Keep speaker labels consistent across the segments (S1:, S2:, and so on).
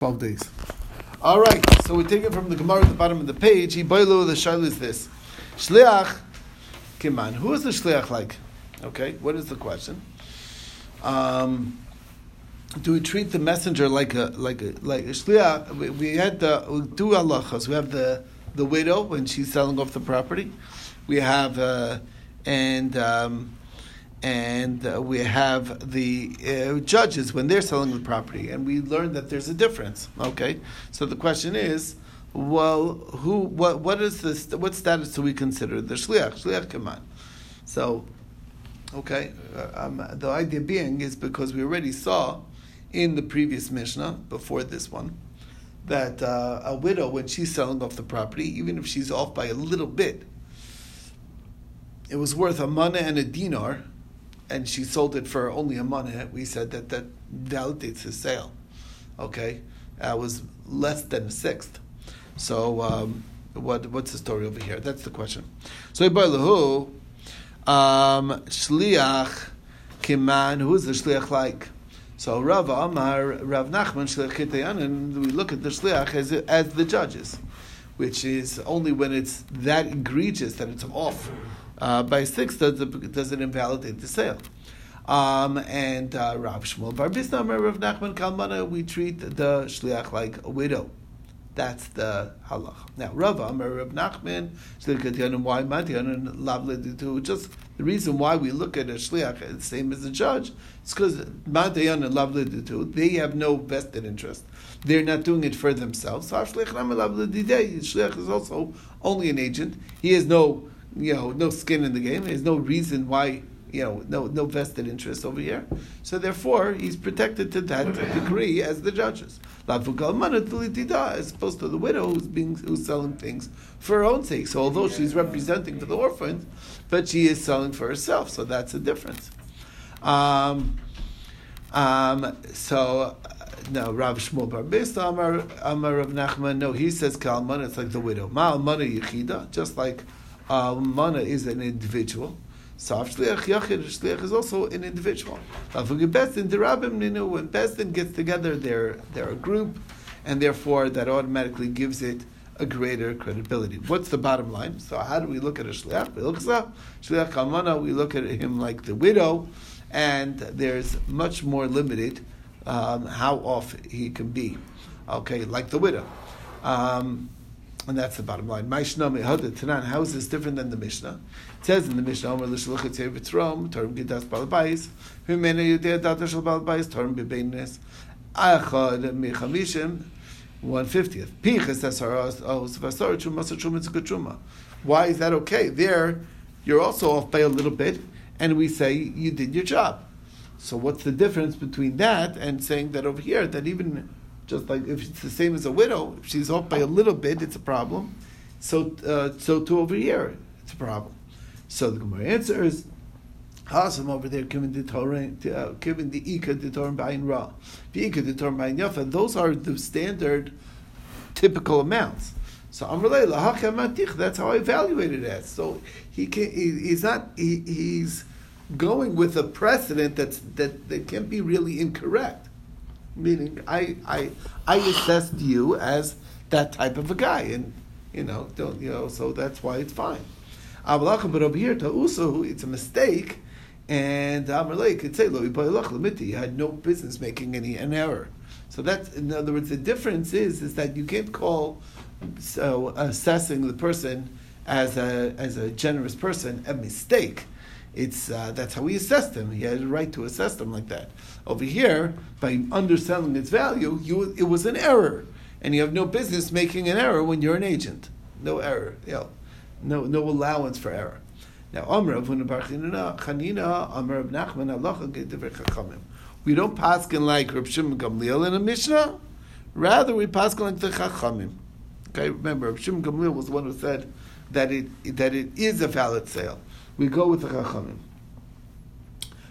S1: 12 days. All right, so we take it from the Gemara at the bottom of the page. He Iboilu, the shail is this. Shliach Kiman. Who is the Shliach like? Okay, what is the question? Um, do we treat the messenger like a like a like a shliach? We, we had the two halachas. We have the the widow when she's selling off the property. We have uh, and um, and uh, we have the uh, judges when they're selling the property, and we learn that there's a difference. Okay, so the question is, well, who, what, what is this? What status do we consider the shliach? Shliach kaman. So, okay, uh, um, the idea being is because we already saw in the previous mishnah before this one that uh, a widow when she's selling off the property, even if she's off by a little bit, it was worth a mana and a dinar and she sold it for only a money, we said that that validates the sale. Okay, that was less than a sixth. So um, what what's the story over here? That's the question. So Ibarlahu, um, shliach kiman. Who is the shliach like? So Rav Amar Rav Nachman shliach kitayan, and we look at the shliach as as the judges, which is only when it's that egregious that it's off uh, by six does it, does it invalidate the sale. Um, and uh, Rav Shmuel Bar Bisna, Rav Nachman Kalmana, we treat the shliach like a widow. That's the halach. Now, Rav Amar Rav Nachman, and why Matiyan Just the reason why we look at a shliach the same as a judge is because Matiyan and Lavliditu, they have no vested interest. They're not doing it for themselves. So shliach is also only an agent. He has no you know, no skin in the game. There's no reason why, you know, no, no vested interest over here. So therefore, he's protected to that degree as the judges. As opposed to the widow who's being who's selling things for her own sake. So although she's representing for the orphans, but she is selling for herself. So that's a difference. Um, um, so no, Rav Shmuel Bar Bisna Amar Amar Rav Nachman. No, he says Kalman. It's like the widow. Ma'al Mana Yechida, just like uh, mana is an individual. So shliach yachid shliach is also an individual. Bestin derabim ninu when Bestin gets together, they're they're a group, and therefore that automatically gives it a greater credibility. What's the bottom line? So how do we look at a shliach? We look at shliach kamana. We look at him like the widow, and there's much more limited um, how off he can be. Okay, like the widow. Um, and that's the bottom line. How is this different than the Mishnah? It says in the Mishnah, Omer l'shluchat yitzrom, Torm gidas balabais, Himena yudea data shal balabais, Torm bebeinis, Achad michamishim, one fiftieth. Pichas esaros os oh, vasar truma truma truma. Why is that okay? There, you're also off by a little bit, and we say you did your job. So what's the difference between that and saying that over here that even just like if it's the same as a widow, if she's off by a little bit, it's a problem. So, uh, so to over here, it's a problem. So the Gemara answers, Hasam over there, given the Torah, uh, given the Ika, the Torah Bayin Ra, the Ika, the Torah Bayin Yafa, those are the standard, typical amounts. So that's how I evaluate it as. So he can, he, he's not, he, he's going with a precedent that's, that, that can be really incorrect. Meaning, I, I, I assessed you as that type of a guy, and you know, don't you know? So that's why it's fine. But over here, ta'usu, it's a mistake, and Amalek could say, "Lo You had no business making any an error." So that's in other words, the difference is is that you can't call so assessing the person as a as a generous person a mistake it's uh, that's how we assessed him. He had a right to assess them like that. Over here, by underselling its value, you, it was an error, and you have no business making an error when you're an agent. No error, you know, no no allowance for error. Now. We don't paskin like Reb Shimon Gamliel in a Mishnah. Rather, we paskin like the Chachamim. Okay, remember, Reb Shimon Gamliel was the one who said that it that it is a valid sale we go with the Chachamim.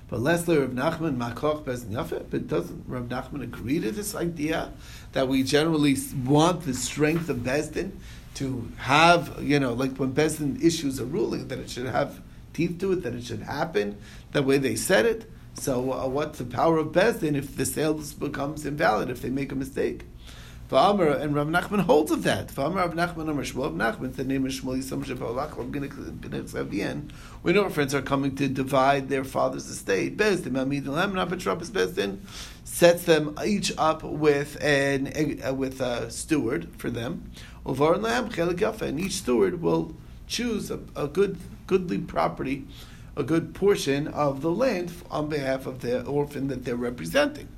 S1: But Leslie Rav Nachman Makoch Bezin Yafet, but doesn't Rav Nachman agree to this idea that we generally want the strength of Bezdin to have, you know, like when Bezdin issues a ruling, that it should have teeth to it, that it should happen the way they said it. So, uh, what's the power of Bezdin if the sale becomes invalid, if they make a mistake? V'amar and Rav Nachman holds of that. V'amar Rav Nachman Amar Shmuel Rav Nachman. The name of Shmuel Yisam Shepolach. We know our friends are coming to divide their father's estate. Bezdin Amid Lam Napatrapis Bezdin sets them each up with an with a steward for them. Uvar Lam Chelik and each steward will choose a, a good goodly property, a good portion of the land on behalf of the orphan that they're representing.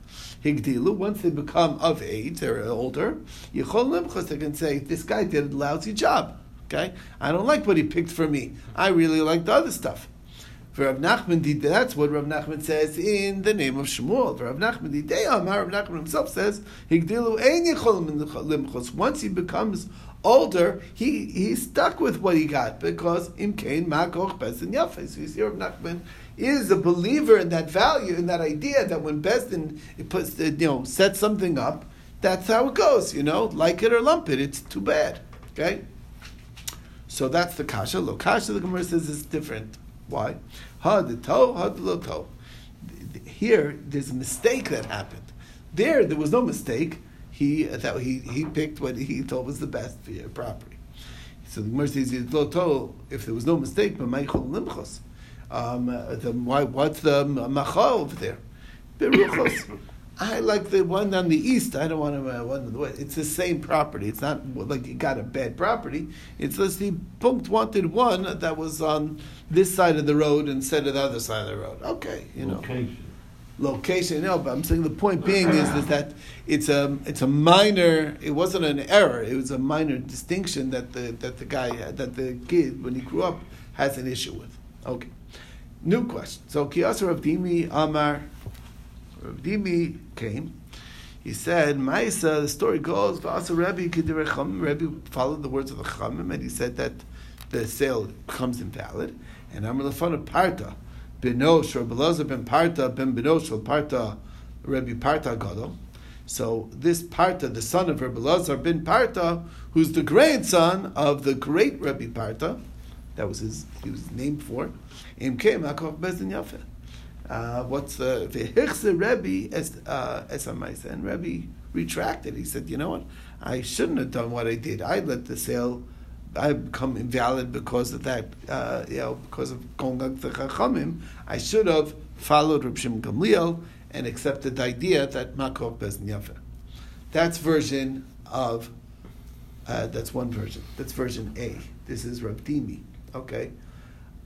S1: Higdilu, once they become of age, they're older, Yichol Limchos, they can say, this guy did a lousy job. Okay? I don't like what he picked for me. I really like the other stuff. For Rav Nachman did that's what Rav Nachman says in the name of Shmuel. Rav Nachman did Rav Nachman himself says, Higdilu limchos. Once he becomes older, he he's stuck with what he got because imkain makoch bezin yafes. You see, Rav Nachman is a believer in that value, in that idea that when Besdin puts, you know, sets something up, that's how it goes. You know, like it or lump it. It's too bad. Okay. So that's the kasha. Lo kasha the Gemara says is different. Why? Ha the toe, ha the lo toe. Here, there's a mistake that happened. There, there was no mistake. He that he he picked what he thought was the best for your property. So the Gemara says lo toe. If there was no mistake, but Michael limchos. Um, the, why, what's the macha over there? Beruchos. I like the one on the east. I don't want to uh, one on the west. It's the same property. It's not like you got a bad property. It's just the punkt wanted one that was on this side of the road instead of the other side of the road. Okay, you know.
S2: Location.
S1: Location, no, but I'm saying the point being is, is that it's a it's a minor. It wasn't an error. It was a minor distinction that the that the guy that the kid when he grew up has an issue with. Okay, new question. So Kiyasa Rav Dimi Amar Rav Dimi came. He said, Maisa, the story goes, Vasa Rebbe Rebbe followed the words of the Chamim, and he said that the sale becomes invalid. And Amar Lafana Parta, Benosh, or Belazar ben Parta, ben Benosh, or Parta, Rebbe Parta Gadol. So this Parta, the son of Rebbe Lazar ben Parta, who's the grandson of the great Rebbe Parta, that was his, he was named for, Im came Akov Bezdin Yafeh uh, what's the the Rebbe as uh, as a and Rebbe retracted. He said, you know what, I shouldn't have done what I did. I let the sale. I become invalid because of that, uh, you know, because of up the Chachamim. I should have followed Reb Shimon Gamliel and accepted the idea that Makov Bezin Yafe. That's version of, uh, that's one version. That's version A. This is Rav Dimi. Okay.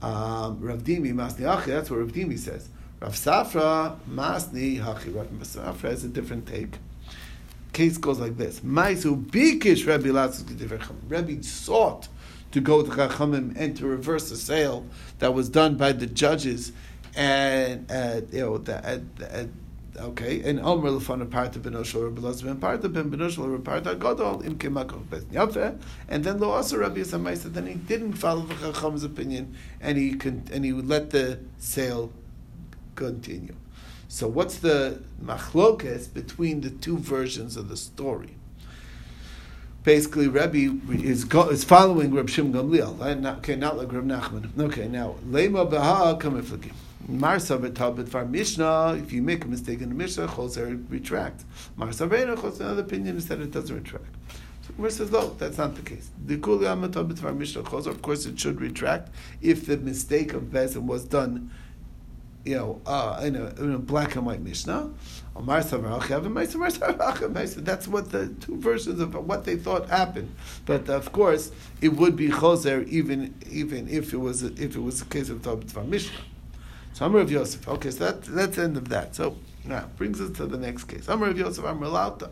S1: Um, Rav Dimi, Masni Achi, that's what Rav Dimi says. Rav Safra Masni Hachi. Rav Safra has a different take. Case goes like this: Maisu Bikish Rabbi Latzus Rabbi sought to go to Chachamim and to reverse the sale that was done by the judges, and uh, you know the, okay, and Omer Lefana Parta Benoshel Rabbi Ben Parta Ben Benoshel Rabbi Parta Gadol Im Kemakov Bet Yafe, and then Lo Asa Rabbi Yisamaisa. Then he didn't follow the Chacham's opinion, and he con- and he would let the sale continue. So what's the machlokes between the two versions of the story? Basically, Rabbi is, go, is following Reb Shim Gamliel. Not, okay, not like Reb Nachman. Okay, now lema baha kamiflaki. Marsa v'tabit far Mishnah. If you make a mistake in the Mishnah, choser retract. Marsa v'ena choser. Another opinion is that it doesn't retract. So Gemara says, no, that's not the case. The kuli amatabit far Mishnah choser. Of course, it should retract if the mistake of Bezin was done you know, uh, in, a, in a black and white Mishnah. That's what the two versions of what they thought happened. But of course, it would be choser even even if it was if it was a case of Tobit Mishnah. So Amr of Yosef. Okay, so that, that's the end of that. So now brings us to the next case. Amr of Yosef. Armalta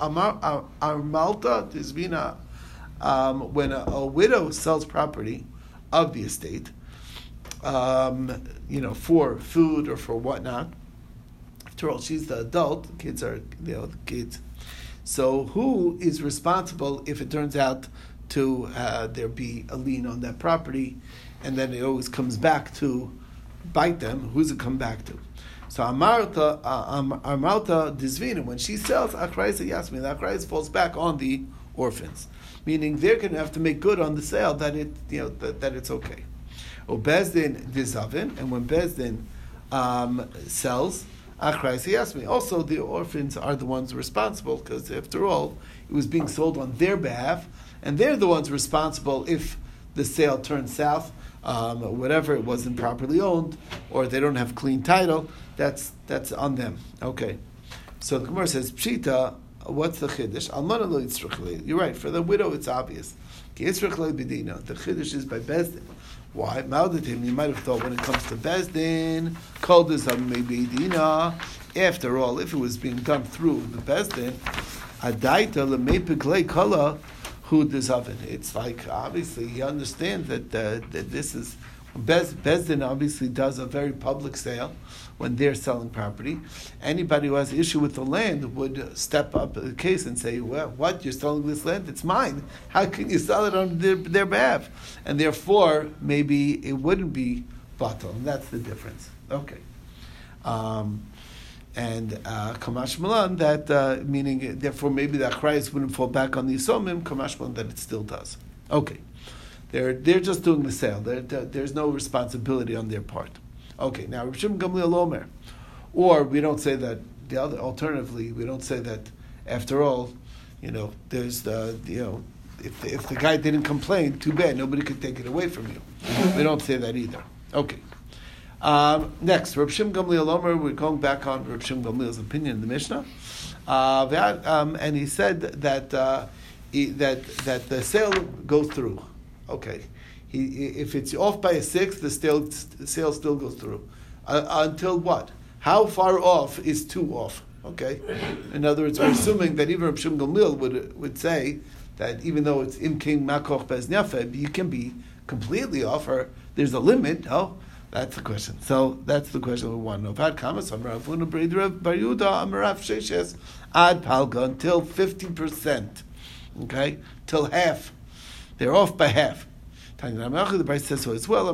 S1: Tizvina. Um, when a, a widow sells property of the estate um, you know, for food or for whatnot. After all, she's the adult. The kids are, you know, the kids. So who is responsible if it turns out to uh, there be a lien on that property, and then it always comes back to bite them? Who's it come back to? So Amarta, uh, Amarta Dizvina, when she sells Akraisa Yasmin, Akraisa falls back on the orphans, meaning they're going to have to make good on the sale that it, you know, that, that it's okay. Or Bezdin Vizavin, and when Bezdin um, sells, asked me. Also, the orphans are the ones responsible because, after all, it was being sold on their behalf, and they're the ones responsible if the sale turns south, um, whatever it wasn't properly owned, or they don't have clean title. That's that's on them. Okay. So the Gemara says, Pshita, what's the chiddush? You're right. For the widow, it's obvious. The chiddush is by bezdin. Why? Malditim, you might have thought when it comes to Bezdin, called this Medina. After all, if it was being done through the Bezdin, Adaita lemepikle kala who does oven. It's like obviously you understand that uh, that this is Bez, Bezdin obviously does a very public sale when they're selling property. Anybody who has issue with the land would step up the case and say, well, what, you're selling this land? It's mine. How can you sell it on their, their behalf? And therefore, maybe it wouldn't be batal, and that's the difference. Okay. Um, and uh, Kamash Malan, that uh, meaning, therefore, maybe the Achrayas wouldn't fall back on the Isomim, Kamash Malan, that it still does. Okay. They're, they're just doing the sale. They're, there's no responsibility on their part. Okay, now Rishim Gamliel Omer. Or we don't say that, the other, alternatively, we don't say that, after all, you know, there's the, you know, if, if the guy didn't complain, too bad, nobody could take it away from you. We don't say that either. Okay. Um, next, Reb Shim Gamliel Omer, we're going back on Reb Shim Gamliel's opinion in the Mishnah. Uh, that, um, and he said that, uh, he, that, that the sale goes through. Okay. He, if it's off by a sixth, the sale, sale still goes through. Uh, until what? How far off is too off? Okay. In other words, we're assuming that even Rav Shim Gamliel would, would say that even though it's im king makoch bez you can be completely off, or there's a limit. Oh, that's the question. So that's the question we want to know. Vad kamas amrav unabreid bar Yuda amrav sheshes ad palga until fifty percent. Okay, till half. They're off by half. The price says so as well.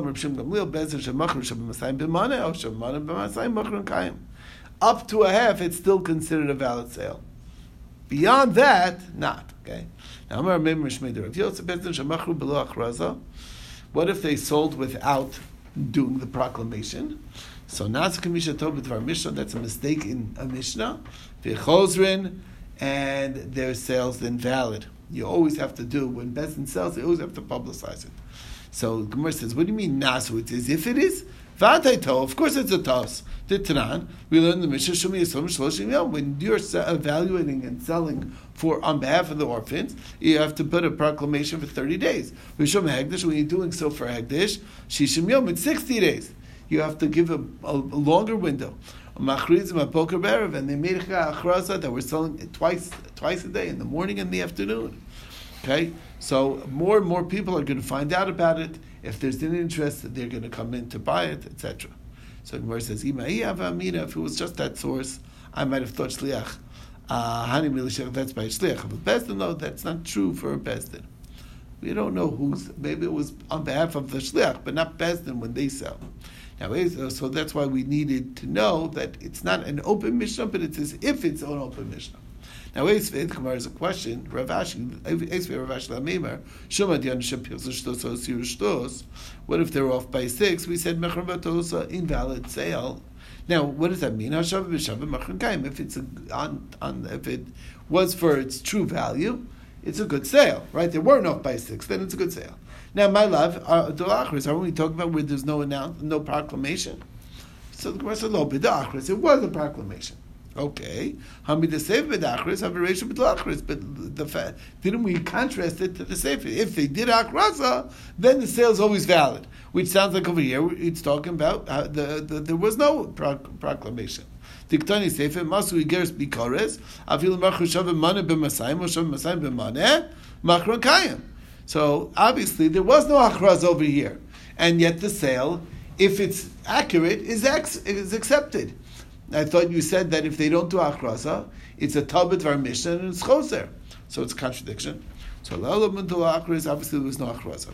S1: Up to a half, it's still considered a valid sale. Beyond that, not. Okay. Now, what if they sold without doing the proclamation? So that's a Mishnah. That's a mistake in a Mishnah. And their sales invalid. You always have to do when Bezin sells. You always have to publicize it. So Gemara says, what do you mean nasu? It's as if it is. Of course it's a toss. The Tanan, we learn the Mishnah Shumi Yisom Shloshim Yom. When you're evaluating and selling for on behalf of the orphans, you have to put a proclamation for thirty days. Rishom Hagdish, when you're doing so for Hagdish, Shishim Yom, it's sixty days. You have to give a, a, a longer window. Machrizim a poker berev, and they made a that we're selling twice twice a day in the morning and the afternoon. Okay, so more and more people are going to find out about it. If there's an interest, they're going to come in to buy it, etc. So the Gemara says, If it was just that source, I might have thought shliach. Uh, that's by shliach. But Bezdin, no, that's not true for a Bezdin. We don't know who's. Maybe it was on behalf of the shliach, but not Bezdin when they sell. Now, so that's why we needed to know that it's not an open mishnah, but it's as if it's an open mishnah. Now, Eisved Gemara is a question. Rav Ashi, Eisved Rav Ashi Lamemer, Shema Dian Shapil Shtos Osir Shtos. What if they're off by six? We said Mechrabatosa invalid sale. Now, what does that mean? Hashav b'shav machrin If it's a, on, on, if it was for its true value, it's a good sale, right? They weren't off by six, then it's a good sale. Now, my love, uh, are we talking about where there's no announce, no proclamation? So the Gemara said, "Lo b'dachris." It was a proclamation. Okay, Hamid the Sefer B'dachris, Haviration B'dachris. But the fact didn't we contrast it to the Sefer? If they did Akrasa, then the sale is always valid. Which sounds like over here it's talking about uh, the, the, there was no proclamation. Tiktani Sefer Masu Igeres Bikores Afil Machru Shav Mane B'Masayim or Shav Masayim B'Mane Machron Kayim. So obviously there was no Akraz over here, and yet the sale, if it's accurate, is ex- is accepted. I thought you said that if they don't do achrasa, it's a tabit var mishnah and it's choser. So it's a contradiction. So la'olam achris, obviously there was no achrasa.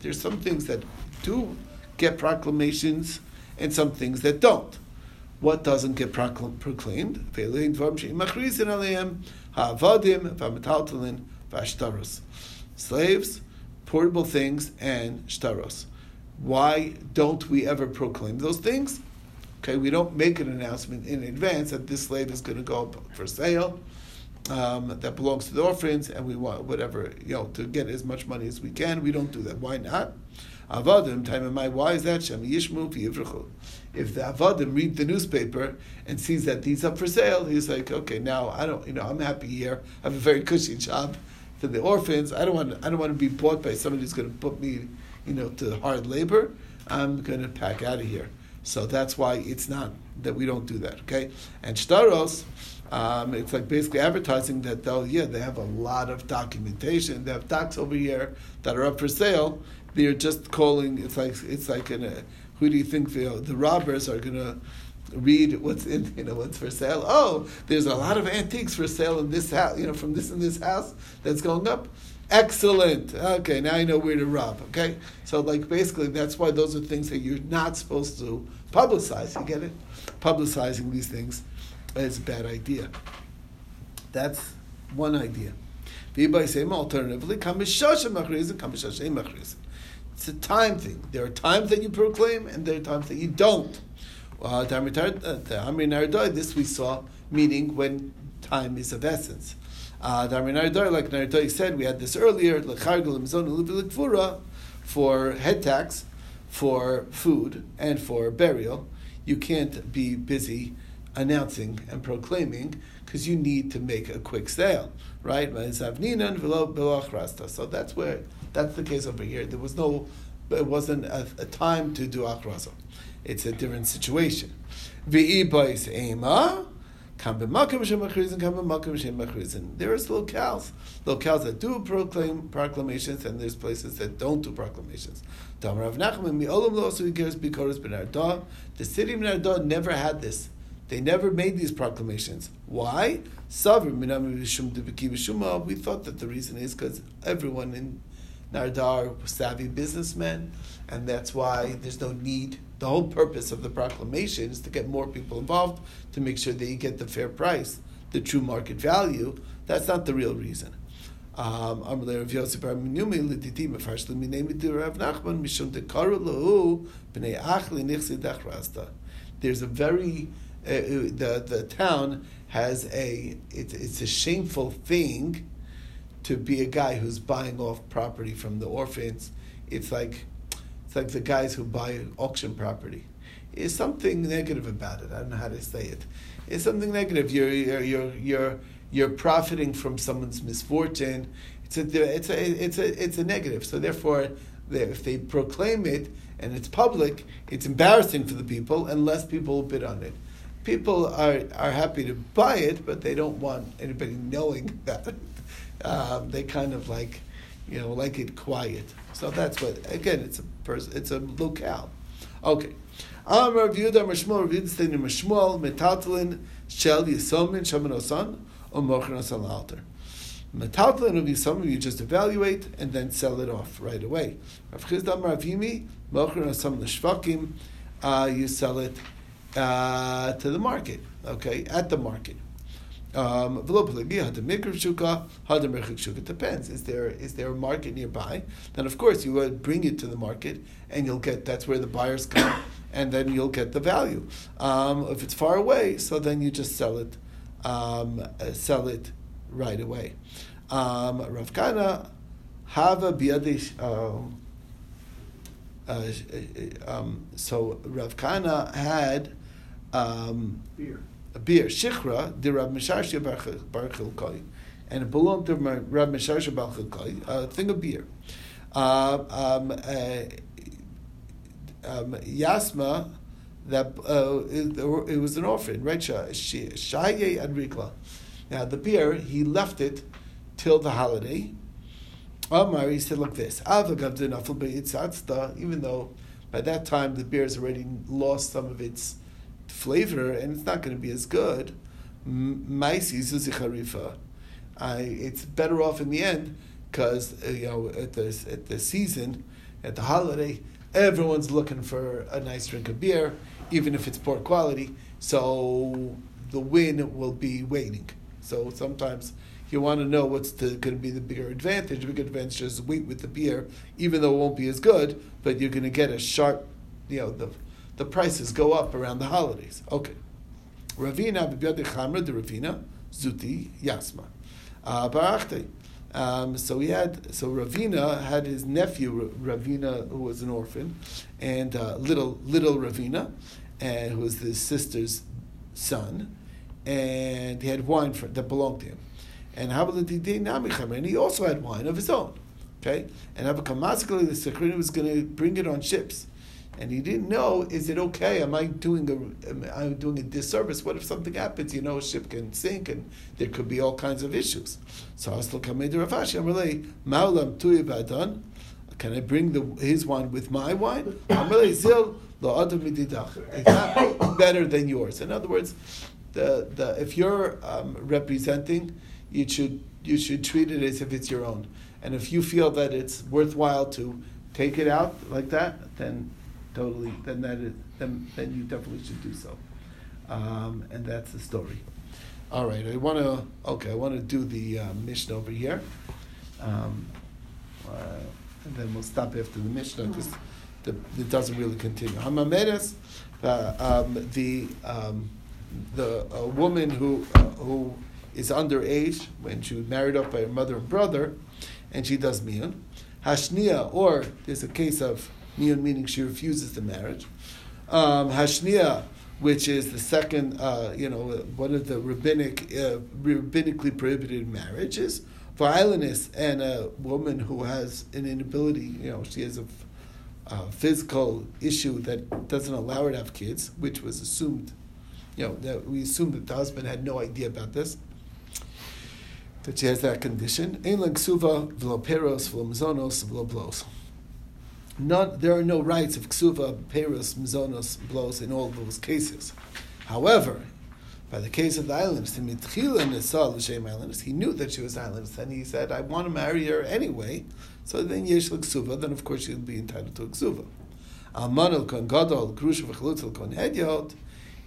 S1: There's some things that do get proclamations and some things that don't. What doesn't get proclaimed? Slaves, portable things, and shtaros. Why don't we ever proclaim those things? Okay, we don't make an announcement in advance that this slave is going to go for sale. Um, that belongs to the orphans, and we want whatever you know to get as much money as we can. We don't do that. Why not? Avadim, time of my why is that Shem Yishmu If the Avadim read the newspaper and sees that these up for sale, he's like, okay, now I don't, you know, I'm happy here. I have a very cushy job for the orphans. I don't want, I don't want to be bought by somebody who's going to put me, you know, to hard labor. I'm going to pack out of here. So that's why it's not that we don't do that. Okay, and shtaros. Um, it's like basically advertising that they'll yeah they have a lot of documentation. They have docs over here that are up for sale. They're just calling. It's like it's like who do you think the the robbers are gonna read what's in you know what's for sale? Oh, there's a lot of antiques for sale in this house. You know from this and this house that's going up. Excellent. Okay, now I know where to rob. Okay, so like basically that's why those are things that you're not supposed to publicize. You get it? Publicizing these things is a bad idea. That's one idea. Alternatively, it's a time thing. There are times that you proclaim, and there are times that you don't. Uh, this we saw, meaning when time is of essence. Uh, like Naridai said, we had this earlier, for head tax, for food, and for burial. You can't be busy announcing and proclaiming because you need to make a quick sale, right? So that's where that's the case over here. There was no, it wasn't a, a time to do achrasa. It's a different situation. There is locales, locales that do proclaim proclamations, and there's places that don't do proclamations. The city of Benardah never had this. They never made these proclamations. Why? We thought that the reason is because everyone in Nardar was savvy businessmen, and that's why there's no need the whole purpose of the proclamation is to get more people involved to make sure you get the fair price, the true market value. That's not the real reason. Um, there's a very uh, the the town has a it, it's a shameful thing to be a guy who's buying off property from the orphans. It's like it's like the guys who buy auction property. Is something negative about it. I don't know how to say it. It's something negative. You're you're you're you're, you're profiting from someone's misfortune. It's a it's a it's a it's a negative. So therefore, if they proclaim it and it's public, it's embarrassing for the people, and less people bid on it. People are, are happy to buy it, but they don't want anybody knowing that. Um, they kind of like, you know, like it quiet. So that's what again. It's a pers- it's a locale. Okay. Am Rav Yehuda Mishmuel Rav Yehuda stating Mishmuel Metatlin Shel Yisomin Shaman Osan or Mochen Osan Alter. Metatlin Rav Yisomin you just evaluate and then sell it off right away. Rav Chizdam Rav Yimi Mochen Osan L'Shvakim uh, you sell it uh, to the market. Okay, at the market. Um, depends. Is there is there a market nearby? Then of course you would bring it to the market, and you'll get that's where the buyers come, and then you'll get the value. Um, if it's far away, so then you just sell it, um, uh, sell it right away. Um, Rav Kana have a biadish. Um, uh, um, so Rav Kana had
S2: beer
S1: a beer, Shikra, the Rab Misharsha Bar Chilkoi, and it belonged to Rab Misharsha Bar Chilkoi, a thing of beer. Uh, um, uh, um, Yasma, that uh, it, it, was an orphan, right? Shaye and. Now the beer, he left it till the holiday. Omar, he said, look this, even though by that time the beer has already lost some of its flavor and it's not going to be as good, Maisi zuzi harifa. I, it's better off in the end because uh, you know at the at the season, at the holiday, everyone's looking for a nice drink of beer, even if it's poor quality. So the win will be waiting. So sometimes you want to know what's going to be the bigger advantage. The bigger advantage is wait with the beer, even though it won't be as good, but you're going to get a sharp, you know, the, the prices go up around the holidays. Okay. Ravina, the Ravina, Zuti, Yasma. Uh. Um, so he had so Ravina had his nephew Ravina who was an orphan, and uh, little little Ravina, and who was his sister's son, and he had wine for, that belonged to him. And and he also had wine of his own. Okay, and Abakamasikali the Sekhrina was going to bring it on ships and he didn't know is it okay? Am i doing a am i doing a disservice? What if something happens? You know a ship can sink and there could be all kinds of issues. So aslo ravashi amalei maulam tuyi can i bring the his wine with my wine? Amalei zil lo it's not better than yours. In other words the, the if you're um, representing you should you should treat it as if it's your own. And if you feel that it's worthwhile to take it out like that then totally, then that is, then, then you definitely should do so. Um, and that's the story. All right, I want to, okay, I want to do the uh, over here. Um, uh, and then we'll stop after the Mishnah because it doesn't really continue. Hamamedes, uh, um, the, um, the woman who, uh, who is underage when she was married off by her mother and brother, and she does miyun. Hashnia, or there's a case of meaning she refuses the marriage. Um, Hashnia, which is the second, uh, you know, one of the rabbinic, uh, rabbinically prohibited marriages. Violence and a woman who has an inability, you know, she has a, a physical issue that doesn't allow her to have kids, which was assumed, you know, that we assumed that the husband had no idea about this that she has that condition. Ein suva v'lo peros v'lo mzonos v'lo blos not, there are no rights of ksuva, peros, mizonos, blows in all those cases. However, by the case of the islanders, he knew that she was islandess, and he said, I want to marry her anyway. So then yesh ksuva, then of course she'll be entitled to a ksuva.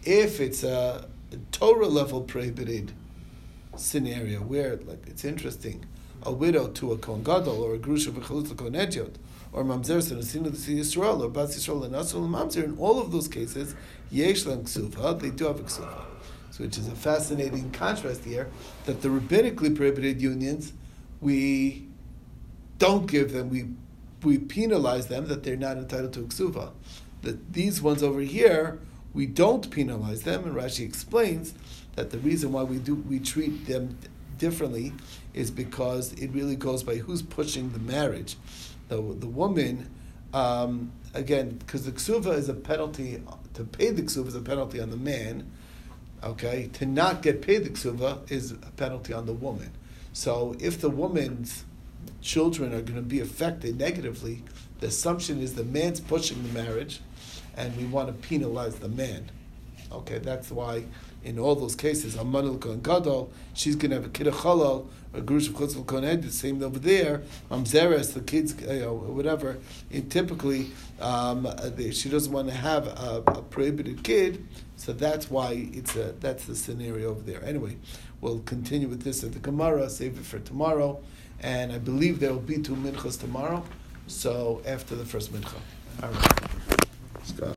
S1: If it's a Torah level prohibited scenario where, like, it's interesting, a widow to a kohen gadol or a grusha v'chalutz kohen edyot, or mamzer senasinu the Yisrael or bas Yisrael and asul mamzer. In all of those cases, yesh lam ksuva. They do have a ksuva. So, which is a fascinating contrast here that the rabbinically prohibited unions we don't give them we we penalize them that they're not entitled to a ksuva. That these ones over here we don't penalize them, and Rashi explains that the reason why we do we treat them differently is because it really goes by who's pushing the marriage the, the woman, um, again, because the ksuva is a penalty, to pay the ksuva is a penalty on the man, okay? To not get paid the ksuva is a penalty on the woman. So if the woman's children are going to be affected negatively, the assumption is the man's pushing the marriage, and we want to penalize the man. Okay, that's why in all those cases, Amanul Kohen Gadol, she's going to have a kid of Chalal, a Grush of Chutzal Kohen the same over there, Mamzeres, the kids, you know, whatever. And typically, um, they, she doesn't want to have a, a, prohibited kid, so that's why it's a, that's the scenario over there. Anyway, we'll continue with this at the Gemara, save it for tomorrow, and I believe there will be two minchas tomorrow, so after the first mincha. All right.